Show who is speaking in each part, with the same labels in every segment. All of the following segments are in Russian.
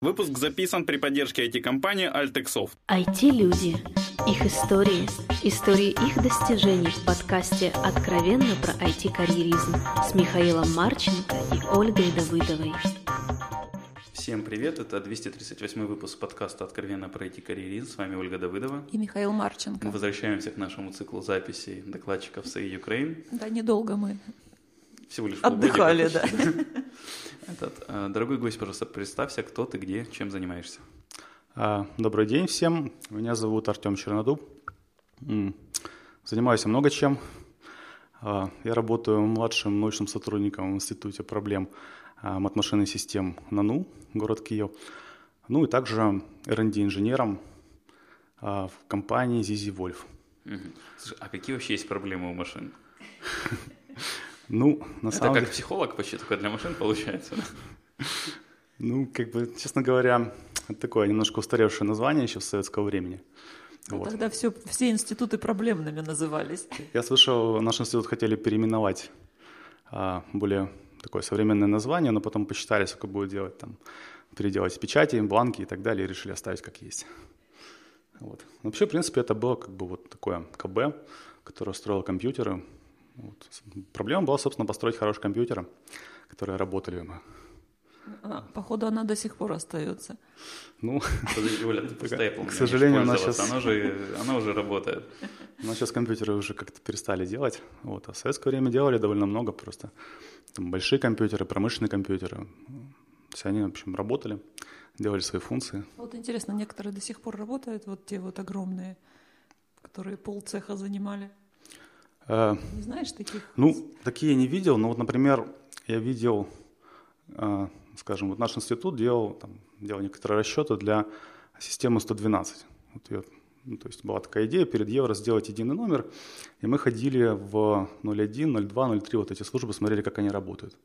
Speaker 1: Выпуск записан при поддержке IT-компании Altexoft.
Speaker 2: IT-люди. Их истории. Истории их достижений в подкасте «Откровенно про IT-карьеризм» с Михаилом Марченко и Ольгой Давыдовой.
Speaker 1: Всем привет, это 238 выпуск подкаста «Откровенно про IT-карьеризм». С вами Ольга Давыдова.
Speaker 3: И Михаил Марченко.
Speaker 1: Мы возвращаемся к нашему циклу записей докладчиков САИ Украин.
Speaker 3: Да, недолго мы
Speaker 1: всего лишь
Speaker 3: Отдыхали, да.
Speaker 1: Этот, э, дорогой гость, пожалуйста, представься, кто ты, где, чем занимаешься.
Speaker 4: А, добрый день всем. Меня зовут Артем Чернодуб. Занимаюсь много чем. А, я работаю младшим научным сотрудником в Институте проблем а, матмашинных систем НАНУ, город Киев. Ну и также R&D инженером в компании Zizi Wolf.
Speaker 1: Слушай, а какие вообще есть проблемы у машин?
Speaker 4: Ну, на
Speaker 1: Это
Speaker 4: самом
Speaker 1: как
Speaker 4: деле...
Speaker 1: психолог почти только для машин получается.
Speaker 4: Ну, как бы, честно говоря, это такое немножко устаревшее название еще с советского времени.
Speaker 3: Ну, вот. Тогда все, все институты проблемными назывались.
Speaker 4: Я слышал, наш институт хотели переименовать а, более такое современное название, но потом посчитали, сколько будет делать там, переделать печати, бланки и так далее, и решили оставить как есть. Вот. Вообще, в принципе, это было как бы вот такое КБ, которое строило компьютеры, вот. Проблема была, собственно, построить хорошие компьютеры, которые работали бы.
Speaker 3: А, походу, она до сих пор остается.
Speaker 4: Ну,
Speaker 1: Оля, ты просто
Speaker 4: к сожалению, она сейчас...
Speaker 1: Она уже, она уже работает.
Speaker 4: Но сейчас компьютеры уже как-то перестали делать. Вот. А в советское время делали довольно много просто. Там большие компьютеры, промышленные компьютеры. Все они, в общем, работали, делали свои функции.
Speaker 3: Вот интересно, некоторые до сих пор работают, вот те вот огромные, которые полцеха занимали.
Speaker 4: Э,
Speaker 3: не знаешь таких?
Speaker 4: Ну, такие я не видел, но вот, например, я видел, э, скажем, вот наш институт делал, там, делал некоторые расчеты для системы 112. Вот ее, ну, то есть была такая идея перед евро сделать единый номер, и мы ходили в 01, 02, 03, вот эти службы, смотрели, как они работают.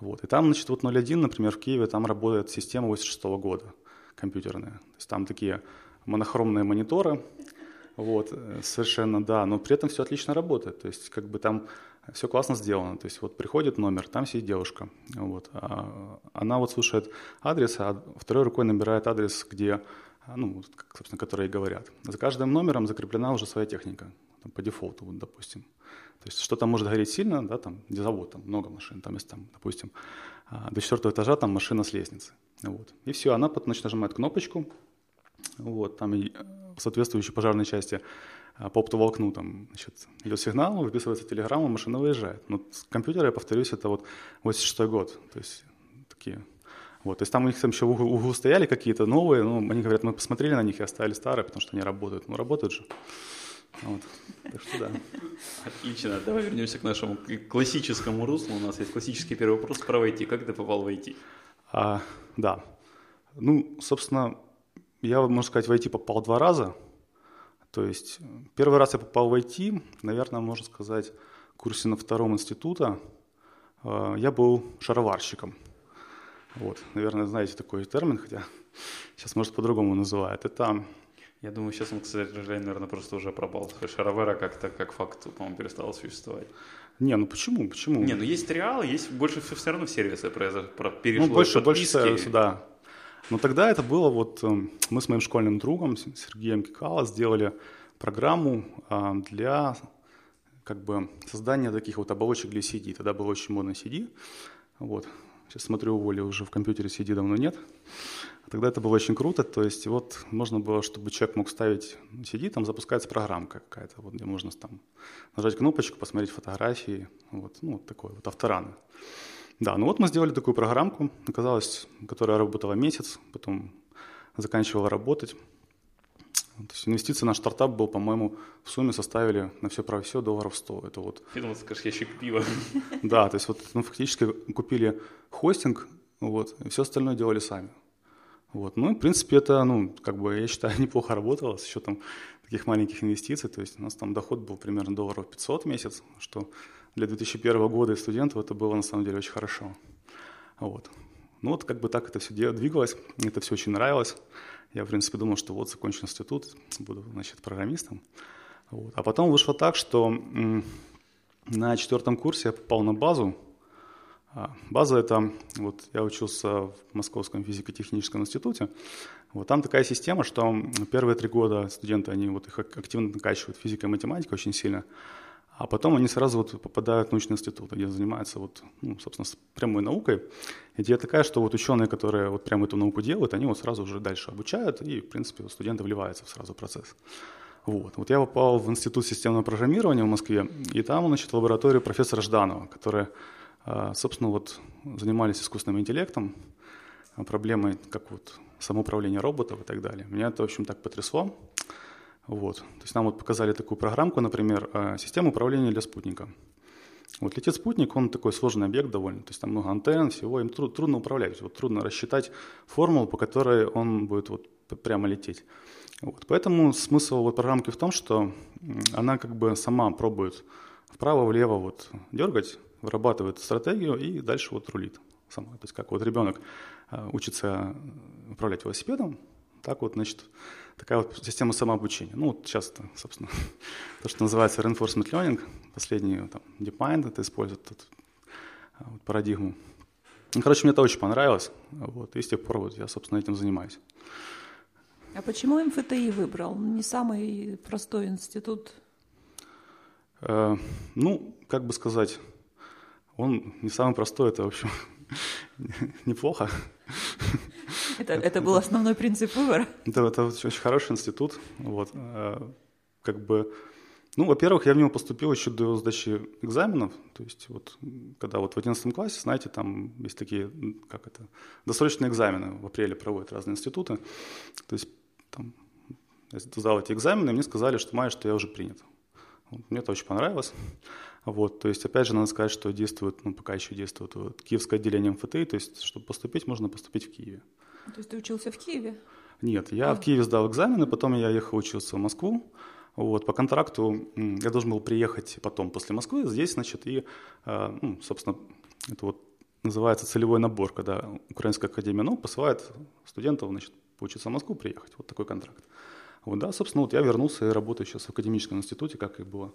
Speaker 4: Вот. И там, значит, вот 01, например, в Киеве, там работает система 86 -го года компьютерная. То есть там такие монохромные мониторы, вот, э, совершенно, да, но при этом все отлично работает, то есть как бы там все классно сделано, то есть вот приходит номер, там сидит девушка, вот, а она вот слушает адрес, а второй рукой набирает адрес, где, ну, собственно, которые говорят. За каждым номером закреплена уже своя техника, там, по дефолту, вот, допустим. То есть что-то может гореть сильно, да, там, где завод, там много машин, там есть, там, допустим, а, до четвертого этажа там машина с лестницы, вот. И все, она значит, нажимает кнопочку, вот, там и соответствующей пожарной части а, по оптовому окну там, значит, идет сигнал, выписывается телеграмма, машина выезжает. Но с компьютера, я повторюсь, это вот 86 год, то есть такие. Вот, то есть там у них там еще в углу стояли какие-то новые, ну, они говорят, мы посмотрели на них и оставили старые, потому что они работают. Ну, работают же. Вот. Так что да.
Speaker 1: Отлично. Давай вернемся к нашему классическому руслу. У нас есть классический первый вопрос про IT. Как ты попал в IT?
Speaker 4: А, да. Ну, собственно, я, можно сказать, в IT попал два раза. То есть первый раз я попал в IT, наверное, можно сказать, в курсе на втором института. А, я был шароварщиком. Вот, наверное, знаете такой термин, хотя сейчас, может, по-другому называют. Это
Speaker 1: я думаю, сейчас он, к сожалению, наверное, просто уже пропал. Шаровера как-то как факт, по-моему, перестал существовать.
Speaker 4: Не, ну почему? Почему?
Speaker 1: Не, ну есть реал, есть больше все равно сервисы про, перешло.
Speaker 4: Ну, больше, больше да. Но тогда это было вот, эм, мы с моим школьным другом Сергеем Кикало сделали программу а, для как бы создания таких вот оболочек для CD. Тогда было очень модно CD. Вот. Сейчас смотрю, у Оли уже в компьютере CD давно нет. Тогда это было очень круто, то есть вот можно было, чтобы человек мог ставить CD, там запускается программка какая-то, вот, где можно там нажать кнопочку, посмотреть фотографии, вот, ну, вот такой вот автораны. Да, ну вот мы сделали такую программку, оказалось, которая работала месяц, потом заканчивала работать. То есть инвестиции на стартап был, по-моему, в сумме составили на все про все долларов 100. Это вот...
Speaker 1: Я думал, скажешь, ящик пива.
Speaker 4: Да, то есть вот ну, фактически купили хостинг, вот, и все остальное делали сами. Вот. Ну, в принципе, это, ну, как бы, я считаю, неплохо работало с учетом таких маленьких инвестиций. То есть у нас там доход был примерно долларов 500 в месяц, что для 2001 года и студентов это было на самом деле очень хорошо. Вот. Ну вот как бы так это все двигалось, мне это все очень нравилось. Я, в принципе, думал, что вот закончу институт, буду, значит, программистом. Вот. А потом вышло так, что на четвертом курсе я попал на базу, А база это, вот я учился в Московском физико-техническом институте, вот там такая система, что первые три года студенты, они вот их активно накачивают физика и математика очень сильно, а потом они сразу вот попадают в научный институт, где занимаются вот, ну, собственно, прямой наукой. Идея такая, что вот ученые, которые вот прямо эту науку делают, они вот сразу уже дальше обучают, и, в принципе, студенты вливаются в сразу процесс. Вот. вот я попал в Институт системного программирования в Москве, и там, значит, в лабораторию профессора Жданова, которая, собственно, вот занимались искусственным интеллектом, а, проблемой, как вот самоуправление роботов и так далее. Меня это, в общем, так потрясло. Вот. То есть нам вот показали такую программку, например, а, систему управления для спутника. Вот летит спутник, он такой сложный объект довольно, то есть там много антенн, всего, им труд, трудно управлять, вот трудно рассчитать формулу, по которой он будет вот прямо лететь. Вот. Поэтому смысл вот программки в том, что она как бы сама пробует вправо-влево вот дергать, вырабатывает стратегию и дальше вот рулит сама. То есть как вот ребенок а, учится управлять велосипедом, так вот, значит, такая вот система самообучения. Ну, вот сейчас, собственно, то, что называется reinforcement learning, последний там, DeepMind это использует тут, а, вот, парадигму. Ну, короче, мне это очень понравилось, вот, и с тех пор вот я, собственно, этим занимаюсь.
Speaker 3: А почему МФТИ выбрал? Не самый простой институт?
Speaker 4: Э, ну, как бы сказать, он не самый простой, это, в общем, неплохо.
Speaker 3: Это, это был основной принцип выбора?
Speaker 4: Это, это очень хороший институт. Вот. Э, как бы, ну, во-первых, я в него поступил еще до сдачи экзаменов. То есть вот, когда вот в 11 классе, знаете, там есть такие, как это, досрочные экзамены в апреле проводят разные институты. То есть там, я сдал эти экзамены, и мне сказали, что май, что я уже принят. Вот, мне это очень понравилось. Вот, то есть, опять же, надо сказать, что действует, ну, пока еще действует вот, киевское отделение МФТИ, то есть, чтобы поступить, можно поступить в Киеве.
Speaker 3: То есть ты учился в Киеве?
Speaker 4: Нет, я а. в Киеве сдал экзамены, потом я ехал учился в Москву. Вот, по контракту я должен был приехать потом после Москвы, здесь, значит, и, а, ну, собственно, это вот называется целевой набор, когда Украинская академия наук посылает студентов, значит, поучиться в Москву, приехать. Вот такой контракт. Вот, да, собственно, вот я вернулся и работаю сейчас в академическом институте, как и было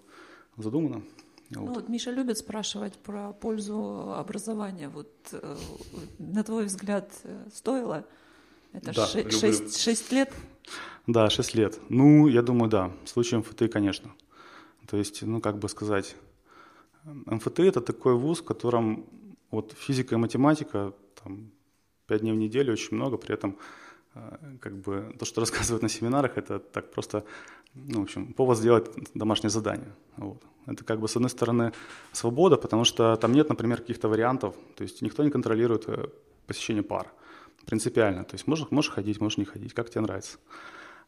Speaker 4: задумано.
Speaker 3: Вот. Ну, вот Миша любит спрашивать про пользу образования. Вот э, на твой взгляд э, стоило? Это
Speaker 4: да,
Speaker 3: ше- шесть, шесть лет?
Speaker 4: Да, шесть лет. Ну, я думаю, да. В случае МФТИ, конечно. То есть, ну, как бы сказать, МФТИ – это такой вуз, в котором вот физика и математика, там, пять дней в неделю, очень много, при этом э, как бы то, что рассказывают на семинарах, это так просто, ну, в общем, повод сделать домашнее задание. Вот. Это как бы, с одной стороны, свобода, потому что там нет, например, каких-то вариантов, то есть никто не контролирует э, посещение пар принципиально. То есть можешь, можешь ходить, можешь не ходить, как тебе нравится.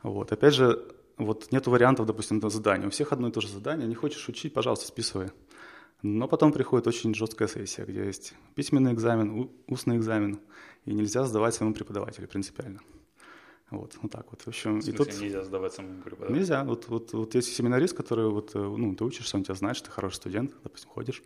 Speaker 4: Вот. Опять же, вот нет вариантов, допустим, до задания. У всех одно и то же задание. Не хочешь учить, пожалуйста, списывай. Но потом приходит очень жесткая сессия, где есть письменный экзамен, устный экзамен, и нельзя сдавать своему преподавателю принципиально. Вот, вот так вот. В общем,
Speaker 1: в смысле, и тут нельзя сдавать самому преподавателю?
Speaker 4: Нельзя. Вот, вот, вот есть семинарист, который, вот, э, ну, ты учишься, он тебя знает, что ты хороший студент, допустим, ходишь,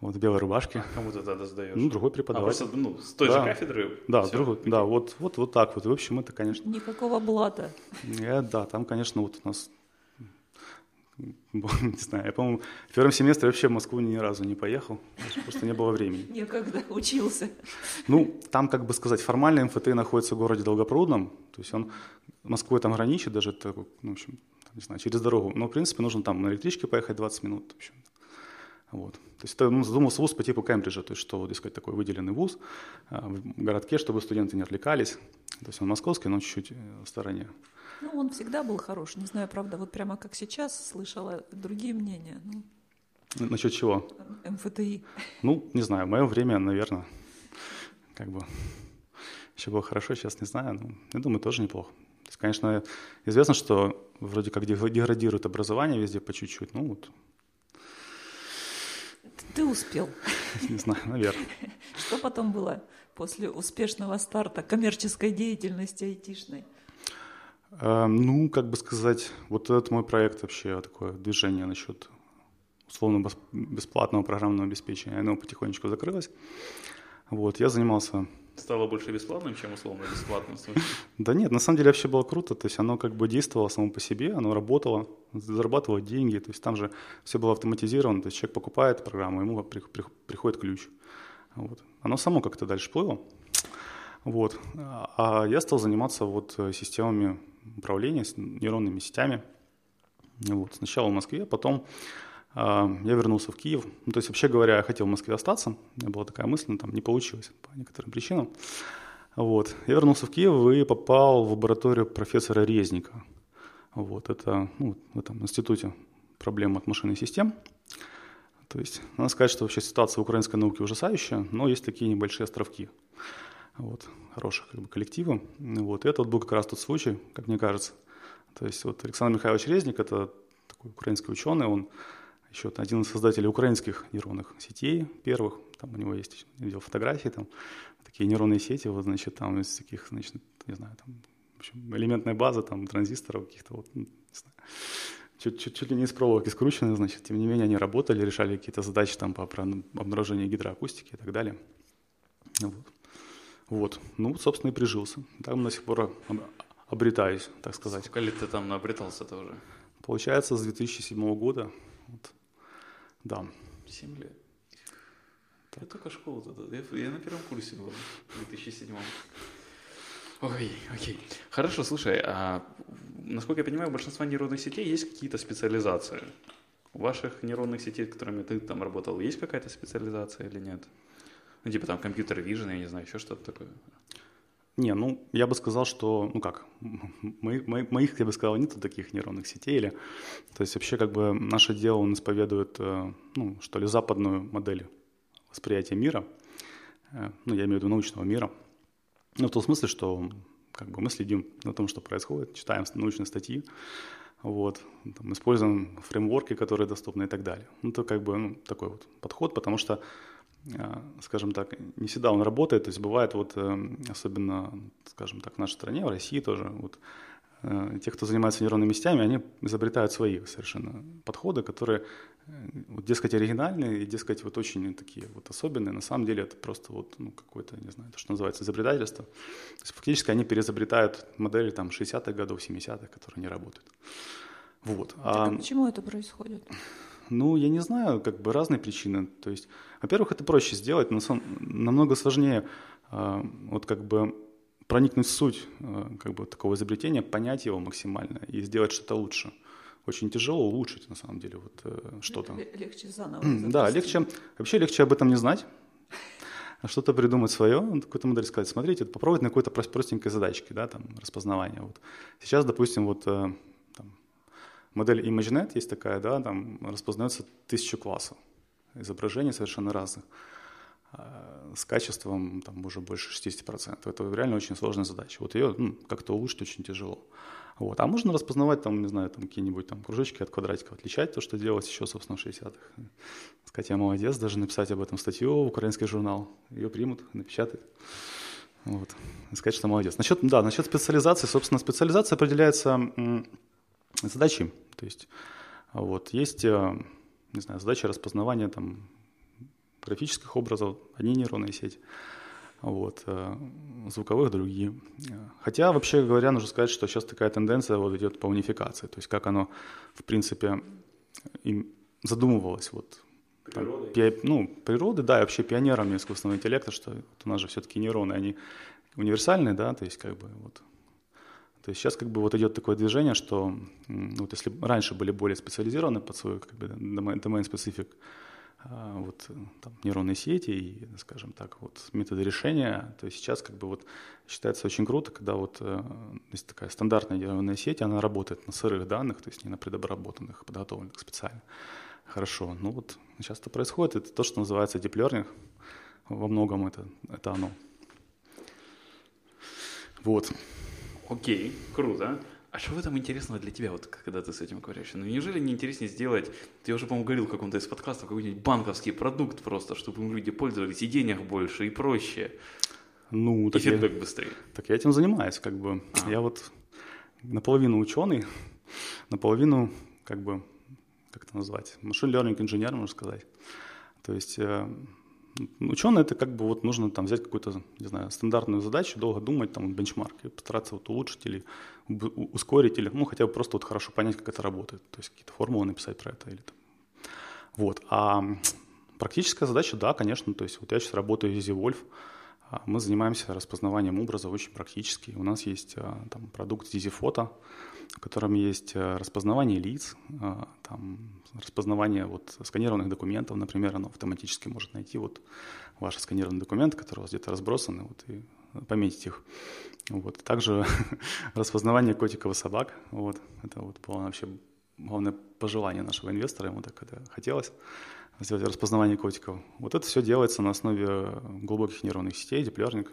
Speaker 4: вот в белой рубашке.
Speaker 1: А кому ты тогда сдаешь?
Speaker 4: Ну, другой преподаватель.
Speaker 1: А просто, ну, с той да. же кафедры?
Speaker 4: Да, другой, да вот, вот, вот так вот. И, в общем, это, конечно...
Speaker 3: Никакого блата.
Speaker 4: Я, да, там, конечно, вот у нас не знаю, я, по-моему, в первом семестре вообще в Москву ни разу не поехал, просто не было времени.
Speaker 3: Некогда учился.
Speaker 4: Ну, там, как бы сказать, формально МФТ находится в городе Долгопрудном, то есть он Москвой там граничит, даже, ну, в общем, не знаю, через дорогу. Но, в принципе, нужно там на электричке поехать 20 минут, в общем. Вот. То есть это ну, задумался вуз по типу Кембриджа, то есть что, вот, сказать, такой выделенный вуз а, в городке, чтобы студенты не отвлекались. То есть он московский, но чуть-чуть э, в стороне.
Speaker 3: Ну, он всегда был хорош. Не знаю, правда, вот прямо как сейчас слышала другие мнения. Ну,
Speaker 4: Насчет чего?
Speaker 3: МФТИ.
Speaker 4: Ну, не знаю, в мое время, наверное, как бы еще было хорошо, сейчас не знаю, но я думаю, тоже неплохо. То есть, конечно, известно, что вроде как деградирует образование везде по чуть-чуть, ну вот.
Speaker 3: Ты успел.
Speaker 4: Не знаю, наверное.
Speaker 3: Что потом было после успешного старта коммерческой деятельности айтишной?
Speaker 4: Э, ну, как бы сказать, вот этот мой проект вообще такое движение насчет условно бесплатного программного обеспечения, оно потихонечку закрылось. Вот, я занимался...
Speaker 1: Стало больше бесплатным, чем условно бесплатным?
Speaker 4: Да нет, на самом деле вообще было круто, то есть оно как бы действовало само по себе, оно работало, зарабатывало деньги, то есть там же все было автоматизировано, то есть человек покупает программу, ему приходит ключ. Вот. Оно само как-то дальше плыло. Вот. А я стал заниматься вот системами управления, с нейронными сетями. Вот. Сначала в Москве, потом а, я вернулся в Киев. Ну, то есть, вообще говоря, я хотел в Москве остаться. У меня была такая мысль, но там не получилось по некоторым причинам. Вот. Я вернулся в Киев и попал в лабораторию профессора Резника. Вот. Это ну, в этом институте проблем от машины систем. То есть, надо сказать, что вообще ситуация в украинской науке ужасающая, но есть такие небольшие островки. Вот, хороших как бы, коллективы. Вот. И это вот был как раз тот случай, как мне кажется. То есть вот Александр Михайлович Резник, это такой украинский ученый, он еще один из создателей украинских нейронных сетей первых. Там у него есть, я видел фотографии, там такие нейронные сети, вот, значит, там из таких, значит, не знаю, там, в общем, элементная база, там, транзисторов каких-то, вот, не знаю, чуть, чуть, чуть ли не из проволоки скручены, значит, тем не менее они работали, решали какие-то задачи там по обнаружению гидроакустики и так далее. Вот. Вот. Ну, собственно, и прижился. Там до сих пор обретаюсь, так сказать.
Speaker 1: Сколько лет ты там наобретался тоже?
Speaker 4: Получается, с 2007 года. Вот. Да.
Speaker 1: Семь лет. Я только школу тогда. Я, я на первом курсе был в 2007 Ой, окей. Хорошо, слушай, а насколько я понимаю, у большинства нейронных сетей есть какие-то специализации. У ваших нейронных сетей, которыми ты там работал, есть какая-то специализация или нет? Ну, типа там компьютер vision, я не знаю, еще что-то такое.
Speaker 4: Не, ну, я бы сказал, что, ну как, моих, моих, я бы сказал, нет таких нейронных сетей. Или, то есть вообще как бы наше дело, он исповедует, э, ну, что ли, западную модель восприятия мира, э, ну, я имею в виду научного мира, ну, в том смысле, что как бы мы следим на том, что происходит, читаем научные статьи, вот, там, используем фреймворки, которые доступны и так далее. Ну, это как бы ну, такой вот подход, потому что скажем так, не всегда он работает. То есть бывает вот, э, особенно, скажем так, в нашей стране, в России тоже, вот, э, те, кто занимается нейронными сетями, они изобретают свои совершенно подходы, которые, э, вот, дескать, оригинальные и, дескать, вот очень такие вот особенные. На самом деле это просто вот, ну, какое-то, не знаю, то, что называется изобретательство. То есть фактически они переизобретают модели там 60-х годов, 70-х, которые не работают. Вот.
Speaker 3: Так, а, а почему это происходит?
Speaker 4: Ну, я не знаю, как бы разные причины. То есть, во-первых, это проще сделать, но намного сложнее э, вот как бы проникнуть в суть э, как бы такого изобретения, понять его максимально и сделать что-то лучше. Очень тяжело улучшить, на самом деле, вот э, что-то.
Speaker 3: Легче заново.
Speaker 4: Да, легче, вообще легче об этом не знать, а что-то придумать свое, какую-то модель сказать, смотрите, попробовать на какой-то простенькой задачке, да, там, распознавания. Вот. Сейчас, допустим, вот э, Модель ImageNet есть такая, да, там распознается тысячу классов изображений совершенно разных а, с качеством там уже больше 60%. Это реально очень сложная задача. Вот ее ну, как-то улучшить очень тяжело. Вот. А можно распознавать там, не знаю, там какие-нибудь там кружочки от квадратиков, отличать то, что делалось еще, собственно, в 60-х. Сказать, я молодец, даже написать об этом статью в украинский журнал. Ее примут, напечатают. Вот. Сказать, что молодец. Насчет, да, насчет специализации, собственно, специализация определяется задачи. То есть вот, есть, э, не знаю, задача распознавания там, графических образов, одни нейронные сети, вот, э, звуковых другие. Хотя, вообще говоря, нужно сказать, что сейчас такая тенденция вот идет по унификации, то есть как оно, в принципе, им задумывалось вот там, пи, ну, природы, да, и вообще пионерами искусственного интеллекта, что вот у нас же все-таки нейроны, они универсальные, да, то есть как бы вот то есть сейчас как бы вот идет такое движение, что вот если раньше были более специализированы под свой как бы specific а, вот там, нейронные сети и, скажем так, вот методы решения, то есть сейчас как бы вот считается очень круто, когда вот э, есть такая стандартная нейронная сеть, она работает на сырых данных, то есть не на предобработанных, подготовленных специально. Хорошо, ну вот сейчас это происходит, это то, что называется deep learning, во многом это, это оно. Вот.
Speaker 1: Окей, круто. А что в этом интересного для тебя, вот, когда ты с этим говоришь? Ну, неужели не интереснее сделать, ты уже, по-моему, говорил в каком-то из подкастов, какой-нибудь банковский продукт просто, чтобы им люди пользовались, и денег больше, и проще,
Speaker 4: ну,
Speaker 1: и фидбэк я, быстрее?
Speaker 4: Так я этим занимаюсь, как бы. А. Я вот наполовину ученый, наполовину, как бы, как это назвать, машин learning инженер, можно сказать. То есть Ученый это как бы вот нужно там взять какую-то, не знаю, стандартную задачу, долго думать, там бенчмарк, и постараться вот улучшить или ускорить, или ну хотя бы просто вот хорошо понять, как это работает, то есть какие-то формулы написать про это или там. Вот. А Практическая задача, да, конечно. То есть вот я сейчас работаю в EasyWolf, а, мы занимаемся распознаванием образа очень практически. У нас есть а, там продукт EasyPhoto, в котором есть а, распознавание лиц, там, распознавание вот сканированных документов, например, оно автоматически может найти вот ваши сканированные документы, которые у вас где-то разбросаны, вот, и пометить их. Вот. Также распознавание котиков и собак. Вот. Это вот было вообще главное пожелание нашего инвестора, ему так это хотелось сделать распознавание котиков. Вот это все делается на основе глубоких нейронных сетей, learning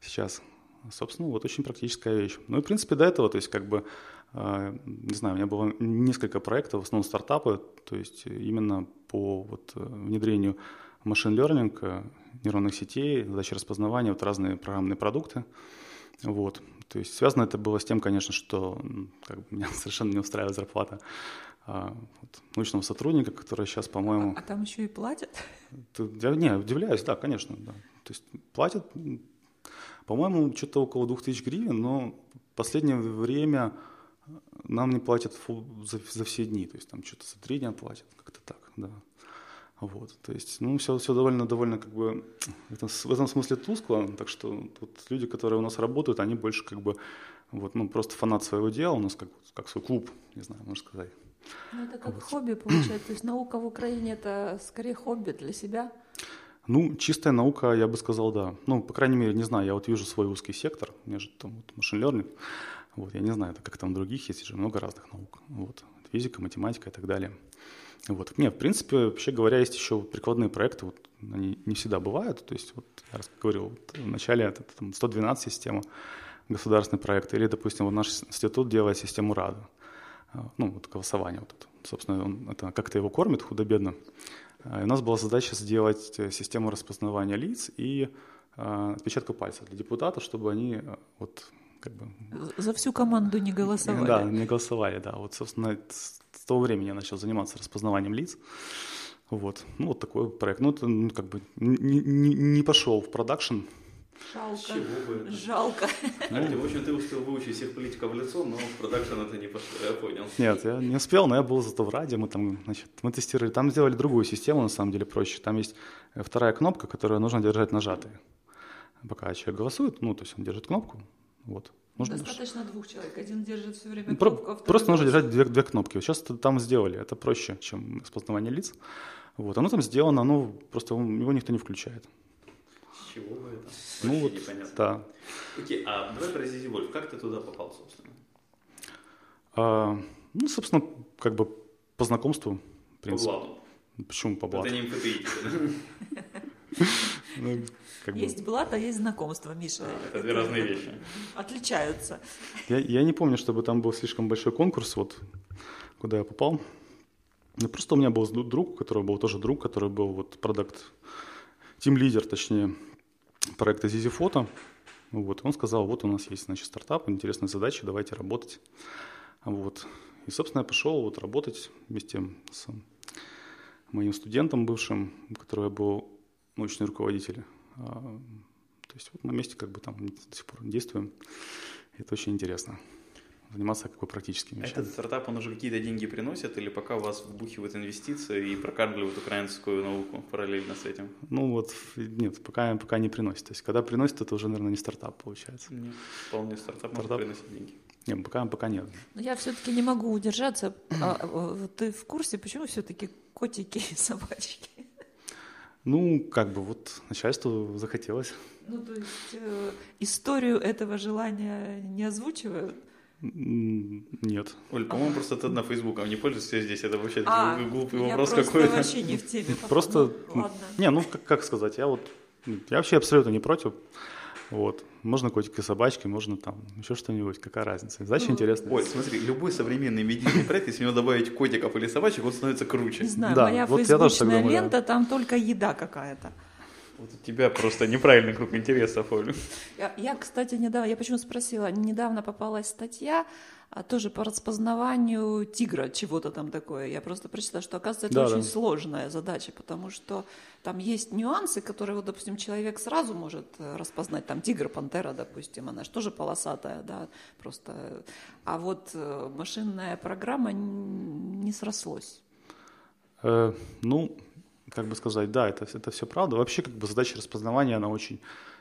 Speaker 4: сейчас. Собственно, вот очень практическая вещь. Ну и, в принципе, до этого, то есть, как бы, э, не знаю, у меня было несколько проектов, в основном стартапы, то есть именно по вот внедрению машин learning, э, нейронных сетей, задачи распознавания, вот разные программные продукты. Вот. То есть связано это было с тем, конечно, что как бы, меня совершенно не устраивает зарплата а, вот, научного сотрудника, который сейчас, по-моему...
Speaker 3: А, а там еще и платят?
Speaker 4: Я не, удивляюсь, да, конечно. Да. То есть платят, по-моему, что-то около 2000 гривен, но в последнее время нам не платят за, за все дни, то есть там что-то за три дня платят, как-то так, да. Вот, то есть, ну, все, все довольно, довольно, как бы, в этом, в этом смысле тускло, так что вот люди, которые у нас работают, они больше, как бы, вот, ну, просто фанат своего дела, у нас как, как свой клуб, не знаю, можно сказать.
Speaker 3: Ну, это как вот. хобби получается, то есть наука в Украине это скорее хобби для себя?
Speaker 4: Ну, чистая наука, я бы сказал, да. Ну, по крайней мере, не знаю, я вот вижу свой узкий сектор, у меня же там вот машин learning, вот, я не знаю, как там других есть, же много разных наук, вот, физика, математика и так далее. Вот. Нет, в принципе, вообще говоря, есть еще прикладные проекты, вот, они не всегда бывают, то есть, вот я говорил, вот, вначале это там, 112 система, государственный проект, или, допустим, вот наш институт делает систему РАДа, ну, вот голосование вот это. Собственно, он, это как-то его кормит худо-бедно. И у нас была задача сделать э, систему распознавания лиц и э, отпечатка пальцев для депутатов, чтобы они э, вот как бы...
Speaker 3: За всю команду не голосовали.
Speaker 4: Да, не голосовали, да. Вот, собственно, с того времени я начал заниматься распознаванием лиц. Вот. Ну, вот такой проект. Ну, это ну, как бы не, не, не пошел в продакшн.
Speaker 3: Жалко. Чего бы Жалко.
Speaker 1: Знаете, в общем, ты успел выучить всех политиков в лицо, но в продакшн это не пошло, я понял.
Speaker 4: Нет, я не успел, но я был зато в раде, мы там, значит, мы тестировали. Там сделали другую систему, на самом деле, проще. Там есть вторая кнопка, которую нужно держать нажатой. Пока человек голосует, ну, то есть он держит кнопку, вот.
Speaker 3: Нужно Достаточно двух человек. Один держит все время Про- кнопку, а
Speaker 4: Просто нужно держать две, две кнопки. Вот сейчас там сделали. Это проще, чем распознавание лиц. Вот. Оно там сделано, но просто его никто не включает.
Speaker 1: С чего бы это?
Speaker 4: Ну вот, непонятно. да.
Speaker 1: Окей, а давай про Зизи Вольф. Как ты туда попал, собственно?
Speaker 4: А, ну, собственно, как бы по знакомству.
Speaker 1: В принципе. По блату.
Speaker 4: Почему по блату?
Speaker 1: Это не МФТИ,
Speaker 3: ну, есть блат, а есть знакомство, Миша.
Speaker 1: это две разные вещи.
Speaker 3: Отличаются.
Speaker 4: Я, я не помню, чтобы там был слишком большой конкурс, вот куда я попал. Ну, просто у меня был друг, у которого был тоже друг, который был вот продукт, тим-лидер, точнее, проекта Zizi Photo. Вот, он сказал, вот у нас есть, значит, стартап, интересные задачи, давайте работать. Вот. И, собственно, я пошел вот работать вместе с моим студентом бывшим, который я был научный руководитель. А, то есть вот на месте как бы там до сих пор действуем. Это очень интересно заниматься как бы практическими
Speaker 1: вещами. Этот стартап, он уже какие-то деньги приносит или пока у вас вбухивают инвестиции и прокармливают украинскую науку параллельно с этим?
Speaker 4: Ну вот, нет, пока, пока не приносит. То есть когда приносит, это уже, наверное, не стартап получается.
Speaker 1: Нет, вполне стартап, стартап. может приносить деньги.
Speaker 4: Нет, пока, пока нет.
Speaker 3: Но я все-таки не могу удержаться. А, а, ты в курсе, почему все-таки котики и собачки?
Speaker 4: Ну, как бы вот начальству захотелось.
Speaker 3: Ну, то есть э, историю этого желания не озвучивают?
Speaker 4: Нет.
Speaker 1: Оль, по-моему, просто ты на Фейсбуком не пользуешься здесь. Это вообще а, глупый вопрос какой-то.
Speaker 3: Я вообще не в теме.
Speaker 4: Просто, ну, ладно. Не, ну, как, как сказать, я вот, я вообще абсолютно не против. Вот. Можно котики, собачки, можно там еще что-нибудь, какая разница. Задача ну, интересная.
Speaker 1: Ой, смотри, любой современный медийный проект, если в него добавить котиков или собачек, он становится круче.
Speaker 3: Не знаю, да, моя вот фейсбучная лента, да. там только еда какая-то.
Speaker 1: Вот у тебя просто неправильный круг интересов, Оля.
Speaker 3: Я, я, кстати, недавно, я почему спросила, недавно попалась статья тоже по распознаванию тигра, чего-то там такое. Я просто прочитала, что, оказывается, это да, очень да. сложная задача, потому что там есть нюансы, которые, вот, допустим, человек сразу может э, распознать, там тигр, пантера, допустим, она же тоже полосатая, да, просто. А вот э, машинная программа не срослось.
Speaker 4: Э, ну, как бы сказать, да, это, это все правда. Вообще, как бы задача распознавания, она очень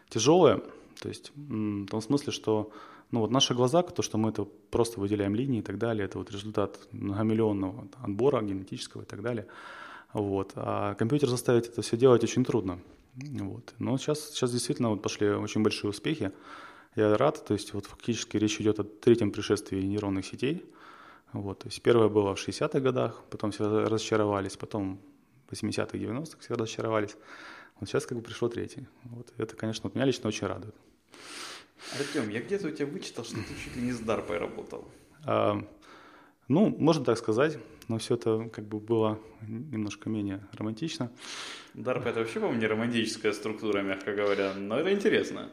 Speaker 4: тяжелая. То есть в том смысле, что ну вот наши глаза, то, что мы это просто выделяем линии и так далее, это вот результат многомиллионного отбора генетического и так далее. Вот. А компьютер заставить это все делать очень трудно. Вот. Но сейчас, сейчас действительно вот пошли очень большие успехи. Я рад, то есть вот фактически речь идет о третьем пришествии нейронных сетей. Вот, то есть первое было в 60-х годах, потом все разочаровались, потом в 80-х, 90-х все разочаровались. Вот сейчас как бы пришло третье. Вот. Это, конечно, вот меня лично очень радует.
Speaker 1: Артем, я где-то у тебя вычитал, что ты чуть ли не с Дарпой работал.
Speaker 4: А, ну, можно так сказать, но все это как бы было немножко менее романтично.
Speaker 1: DARPA это вообще, по-моему, не романтическая структура, мягко говоря, но это интересно.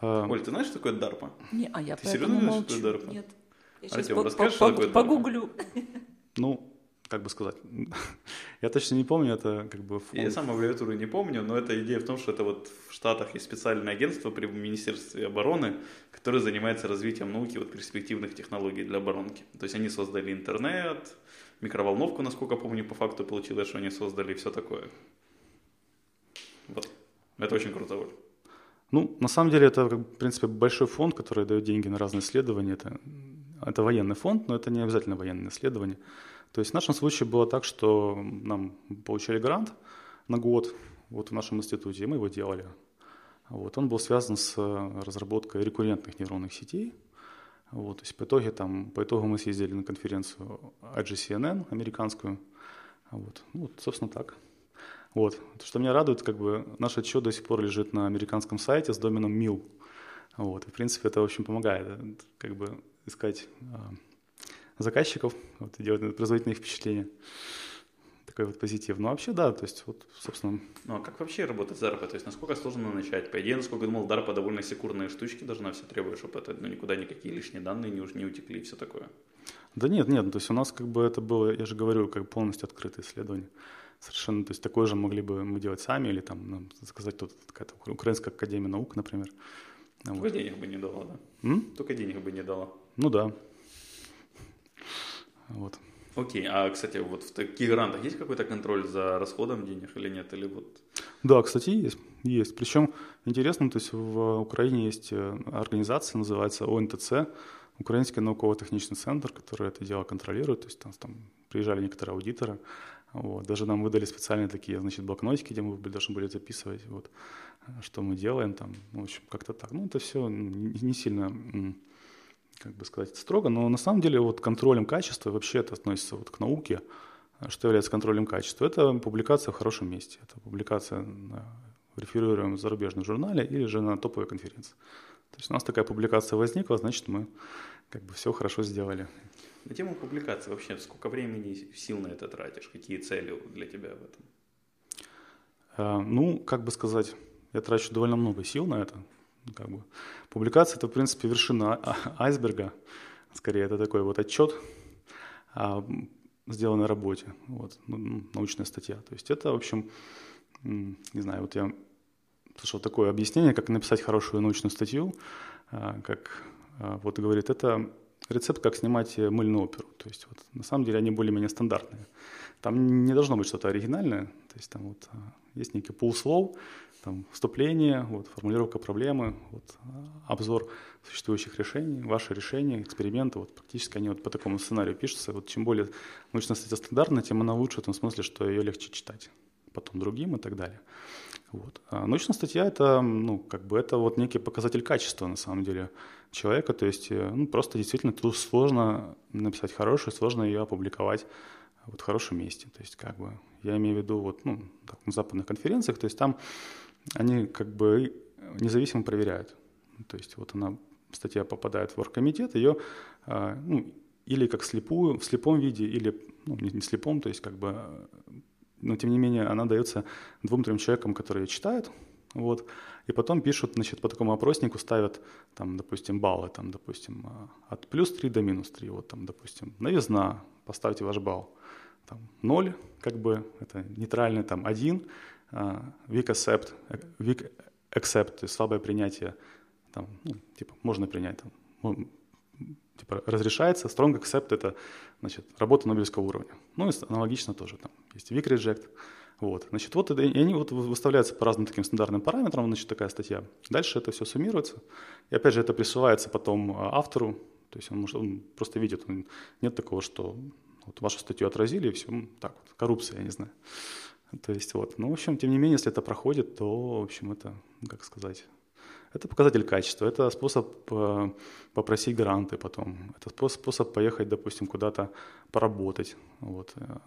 Speaker 1: А... Оль, ты знаешь, что такое DARPA?
Speaker 3: Не, а я
Speaker 1: ты серьезно знаешь, что такое DARPA?
Speaker 3: Нет.
Speaker 1: Я Артем, расскажи, что такое DARPA?
Speaker 3: Погуглю.
Speaker 4: Ну, как бы сказать, я точно не помню, это как бы...
Speaker 1: Фонд. Я сам аббревиатуру не помню, но эта идея в том, что это вот в Штатах есть специальное агентство при Министерстве обороны, которое занимается развитием науки вот перспективных технологий для оборонки. То есть они создали интернет, микроволновку, насколько помню, по факту получилось, что они создали и все такое. Вот. Это очень круто, Оль.
Speaker 4: Ну, на самом деле, это, в принципе, большой фонд, который дает деньги на разные исследования. Это, это военный фонд, но это не обязательно военные исследования. То есть в нашем случае было так, что нам получали грант на год вот в нашем институте, и мы его делали. Вот, он был связан с разработкой рекуррентных нейронных сетей. Вот, то есть по, итоге, там, по итогу мы съездили на конференцию IGCNN американскую. Вот, ну, вот собственно, так. Вот. Что меня радует, как бы наш отчет до сих пор лежит на американском сайте с доменом mil. Вот. И, в принципе, это очень помогает как бы искать а, заказчиков, вот, и делать производительные впечатления. Такой вот позитив. Ну, вообще, да, то есть, вот, собственно...
Speaker 1: Ну, а как вообще работает DARPA? То есть, насколько сложно начать? По идее, насколько я думал, DARPA довольно секурные штучки должна все требовать, чтобы это, ну, никуда никакие лишние данные не, не утекли и все такое.
Speaker 4: Да нет, нет, то есть у нас как бы это было, я же говорю, как полностью открытое исследование. Совершенно, то есть такое же могли бы мы делать сами или там нам заказать тут какая-то Украинская академия наук, например.
Speaker 1: Только вот. денег бы не дала, да?
Speaker 4: М?
Speaker 1: Только денег бы не дала.
Speaker 4: Ну да. Вот.
Speaker 1: Окей, а, кстати, вот в таких грантах есть какой-то контроль за расходом денег или нет? Или вот...
Speaker 4: Да, кстати, есть. Есть. Причем интересно, то есть в Украине есть э, организация, называется ОНТЦ, Украинский науково-технический центр, который это дело контролирует. То есть там, там приезжали некоторые аудиторы. Вот. Даже нам выдали специальные такие, значит, блокнотики, где мы должны были записывать, вот, что мы делаем там. Ну, в общем, как-то так. Ну, это все не сильно как бы сказать, строго, но на самом деле вот контролем качества, вообще это относится вот к науке, что является контролем качества, это публикация в хорошем месте, это публикация на реферируемом зарубежном журнале или же на топовой конференции. То есть у нас такая публикация возникла, значит мы как бы все хорошо сделали.
Speaker 1: На тему публикации вообще сколько времени сил на это тратишь? Какие цели для тебя в этом?
Speaker 4: А, ну, как бы сказать, я трачу довольно много сил на это. Ну, как бы. Публикация – это, в принципе, вершина айсберга. Скорее, это такой вот отчет о сделанной работе, вот, ну, научная статья. То есть это, в общем, не знаю, вот я слышал такое объяснение, как написать хорошую научную статью, а, как а, вот говорит, это рецепт, как снимать мыльную оперу. То есть вот, на самом деле они более-менее стандартные. Там не должно быть что-то оригинальное, то есть там вот а, есть некий пул слов, там, вступление, вот, формулировка проблемы, вот, обзор существующих решений, ваши решения, эксперименты, вот, практически они вот по такому сценарию пишутся. Вот, чем более научная статья стандартная, тем она лучше в том смысле, что ее легче читать потом другим и так далее. Вот. А научная статья это, ну, как бы это вот некий показатель качества на самом деле человека, то есть э, ну, просто действительно тут сложно написать хорошую, сложно ее опубликовать вот в хорошем месте. То есть как бы я имею в виду вот ну, так, на западных конференциях, то есть там они как бы независимо проверяют. То есть вот она, статья попадает в оргкомитет, ее а, ну, или как слепую, в слепом виде, или ну, не, не слепом, то есть как бы, но тем не менее она дается двум-трем человекам, которые читают, вот, и потом пишут, значит, по такому опроснику ставят, там, допустим, баллы, там, допустим, а, от плюс 3 до минус 3, вот там, допустим, новизна, поставьте ваш балл, там, 0, как бы, это нейтральный, там, 1, uh, weak accept, weak accept, то есть слабое принятие, там, ну, типа, можно принять, там, типа, разрешается, strong accept – это, значит, работа Нобелевского уровня. Ну, и аналогично тоже, там, есть weak reject, Вот, значит, вот и они вот выставляются по разным таким стандартным параметрам, значит, такая статья. Дальше это все суммируется, и опять же это присылается потом а, автору, то есть он, может, он просто видит, нет такого, что вот вашу статью отразили, и все, так вот, коррупция, я не знаю. То есть вот, ну, в общем, тем не менее, если это проходит, то, в общем, это, как сказать, это показатель качества, это способ э, попросить гранты потом, это способ поехать, допустим, куда-то поработать. Вот. Э,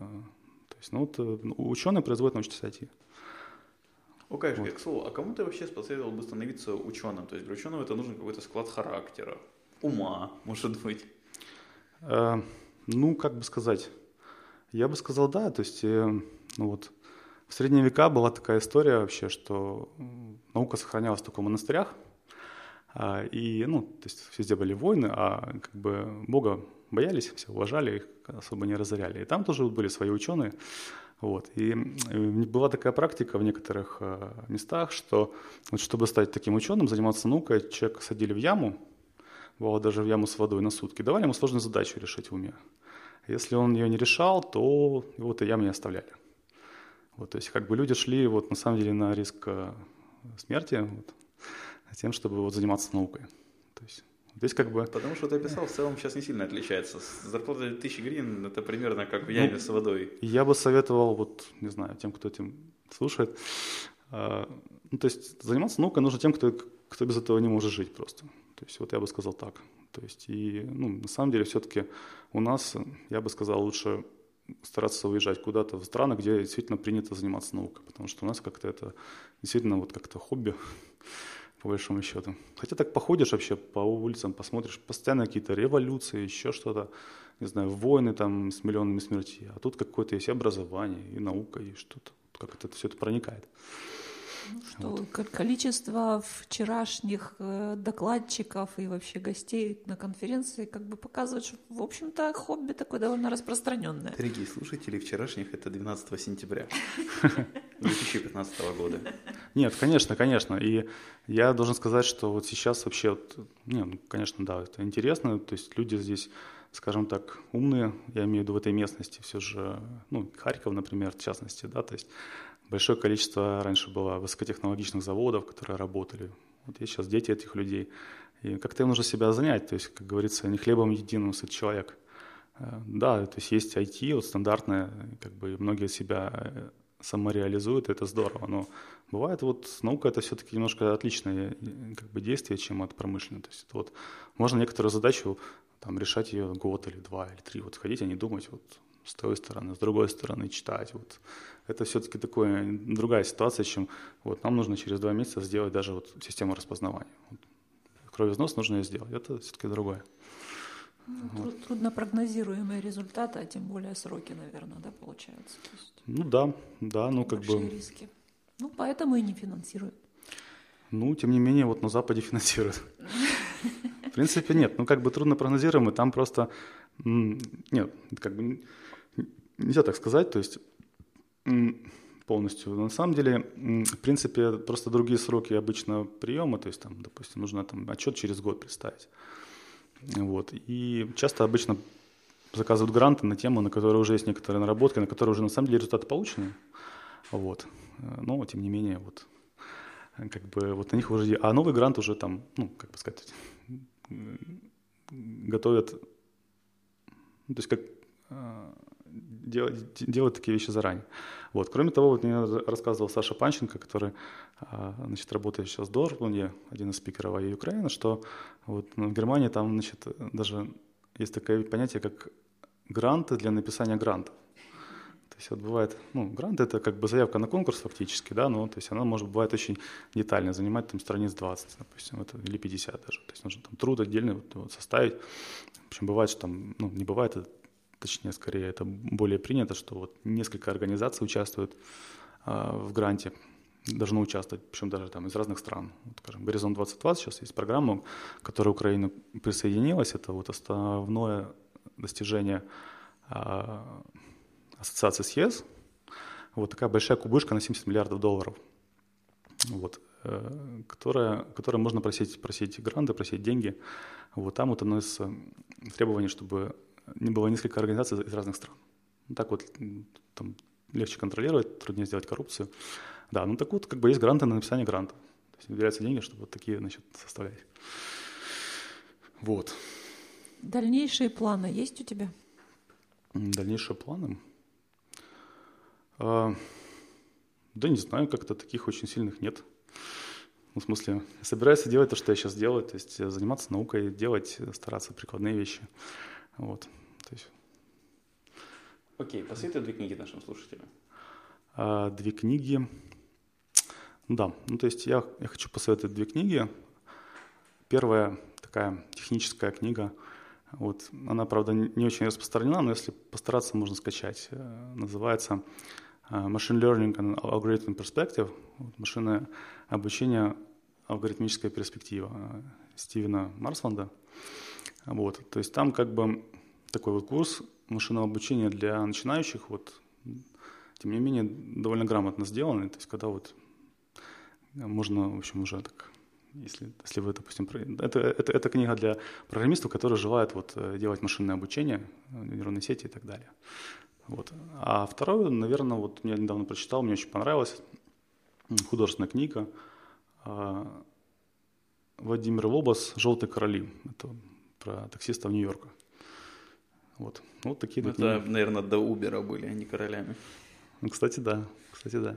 Speaker 4: то есть, ну, вот, э, ученые производят научные статьи.
Speaker 1: Окей, вот. к слову, а кому ты вообще посоветовал бы становиться ученым? То есть для ученого это нужен какой-то склад характера, ума, может быть?
Speaker 4: Э, ну, как бы сказать, я бы сказал, да, то есть, э, ну вот, в средние века была такая история вообще, что наука сохранялась только в монастырях, а, и, ну, то есть везде были войны, а как бы Бога боялись, все уважали, их особо не разоряли. И там тоже были свои ученые. Вот. И была такая практика в некоторых э, местах, что вот, чтобы стать таким ученым, заниматься наукой, человека садили в яму, бывало даже в яму с водой на сутки, давали ему сложную задачу решить в уме. Если он ее не решал, то его этой яме не оставляли. Вот, то есть как бы люди шли вот на самом деле на риск э, смерти вот, тем, чтобы вот заниматься наукой. То есть Здесь как бы...
Speaker 1: Потому что ты описал, в целом сейчас не сильно отличается. Зарплата 1000 гривен – это примерно как в яме ну, с водой.
Speaker 4: Я бы советовал, вот, не знаю, тем, кто этим слушает, э, ну, то есть заниматься наукой нужно тем, кто, кто без этого не может жить просто. То есть вот я бы сказал так. То есть и, ну, на самом деле все-таки у нас, я бы сказал, лучше стараться уезжать куда-то в страны, где действительно принято заниматься наукой, потому что у нас как-то это действительно вот как-то хобби, по большому счету. Хотя так походишь вообще по улицам, посмотришь, постоянно какие-то революции, еще что-то, не знаю, войны там с миллионами смертей, а тут какое-то есть образование и наука, и что-то, как это все это проникает.
Speaker 3: Ну, что вот. количество вчерашних э, докладчиков и вообще гостей на конференции как бы показывает, что, в общем-то, хобби такое довольно распространенное.
Speaker 1: Дорогие слушатели, вчерашних это 12 сентября 2015 года.
Speaker 4: Нет, конечно, конечно. И я должен сказать, что вот сейчас вообще, вот, не, ну, конечно, да, это интересно. То есть люди здесь, скажем так, умные, я имею в виду в этой местности, все же, ну, Харьков, например, в частности, да, то есть большое количество раньше было высокотехнологичных заводов, которые работали. Вот есть сейчас дети этих людей. И как-то им нужно себя занять, то есть, как говорится, не хлебом единым сыт человек. Э, да, то есть есть IT, вот стандартное, как бы многие себя э, самореализуют, это здорово, но бывает вот наука это все-таки немножко отличное э, как бы действие, чем от промышленной. То есть вот можно некоторую задачу там решать ее год или два или три, вот ходить, а не думать вот с той стороны, с другой стороны читать, вот это все-таки такая другая ситуация, чем вот нам нужно через два месяца сделать даже вот систему распознавания. Вот, кровь нужно ее сделать, это все-таки другое.
Speaker 3: Ну, вот. Трудно прогнозируемые результаты, а тем более сроки, наверное, да, получаются.
Speaker 4: Есть ну да, да, ну как бы...
Speaker 3: риски. Ну, поэтому и не финансируют.
Speaker 4: Ну, тем не менее, вот на Западе финансируют. В принципе, нет. Ну, как бы трудно прогнозируемо, там просто... Нет, как бы нельзя так сказать. То есть полностью. На самом деле, в принципе, просто другие сроки обычно приема, то есть там, допустим, нужно там отчет через год представить. Вот. И часто обычно заказывают гранты на тему, на которой уже есть некоторые наработки, на которые уже на самом деле результаты получены. Вот. Но, тем не менее, вот как бы вот на них уже... А новый грант уже там, ну, как бы сказать, готовят... Ну, то есть как а, делать, делать такие вещи заранее. Вот. Кроме того, вот мне рассказывал Саша Панченко, который а, значит, работает сейчас в Дортмунде, один из спикеров АИ Украины, что вот в Германии там значит, даже есть такое понятие, как гранты для написания грантов. Есть вот бывает, ну, грант это как бы заявка на конкурс фактически, да, но то есть она может бывает очень детально, занимать там страниц 20, допустим, это, или 50 даже. То есть нужно там труд отдельный вот, вот составить. В общем, бывает, что там, ну, не бывает, это точнее, скорее, это более принято, что вот несколько организаций участвуют э, в гранте, должно участвовать, причем даже там из разных стран. Вот, скажем, Горизонт 2020 сейчас есть программа, к которой Украина присоединилась. Это вот основное достижение э, ассоциации с ЕС. Вот такая большая кубышка на 70 миллиардов долларов. Вот, э, которая, которая можно просить, просить гранты, просить деньги. Вот там вот одно из требований, чтобы не было несколько организаций из разных стран. Ну, так вот, там, легче контролировать, труднее сделать коррупцию. Да, ну так вот, как бы есть гранты на написание гранта. То есть выделяются деньги, чтобы вот такие, значит, составлять. Вот.
Speaker 3: Дальнейшие планы есть у тебя?
Speaker 4: Дальнейшие планы? А, да не знаю, как-то таких очень сильных нет. Ну, в смысле, я собираюсь делать то, что я сейчас делаю, то есть заниматься наукой, делать, стараться прикладные вещи. Вот. То есть...
Speaker 1: Окей, посоветуй две книги нашим слушателям.
Speaker 4: А, две книги. Да, ну то есть я, я хочу посоветовать две книги. Первая такая техническая книга. Вот, она, правда, не очень распространена, но если постараться, можно скачать. Э, называется э, Machine Learning and Algorithm Perspective. Машинное обучение, алгоритмическая перспектива э, Стивена Марсванда. Вот, то есть там как бы такой вот курс машинного обучения для начинающих, вот, тем не менее, довольно грамотно сделанный. То есть когда вот можно, в общем, уже так если, если вы, допустим, это, это, это книга для программистов, которые желают вот, э, делать машинное обучение, э, нейронные сети и так далее. Вот. А второе, наверное, вот я недавно прочитал, мне очень понравилось, художественная книга а, Владимир Лобос «Желтые короли». Это про таксистов Нью-Йорка. Вот. вот такие
Speaker 1: Это, книги. наверное, до Убера были, а не королями.
Speaker 4: Ну, кстати, да. Кстати, да.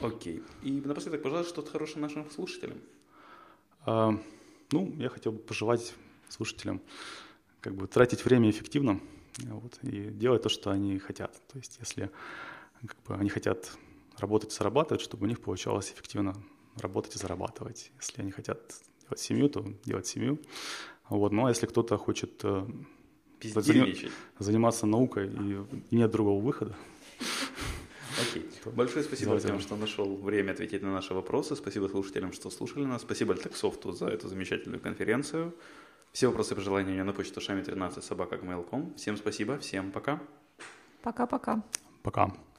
Speaker 1: Окей. И напоследок, пожалуйста, что-то хорошее нашим слушателям.
Speaker 4: А, ну, я хотел бы пожелать слушателям как бы тратить время эффективно вот, и делать то, что они хотят. То есть если как бы, они хотят работать и зарабатывать, чтобы у них получалось эффективно работать и зарабатывать. Если они хотят делать семью, то делать семью. Вот. Ну а если кто-то хочет э, заниматься наукой и, и нет другого выхода,
Speaker 1: Окей. Большое спасибо всем, что нашел время ответить на наши вопросы. Спасибо слушателям, что слушали нас. Спасибо Альтексофту за эту замечательную конференцию. Все вопросы и пожелания у меня на почту шами13 собака Всем спасибо, всем пока.
Speaker 3: Пока-пока.
Speaker 4: Пока. -пока. пока.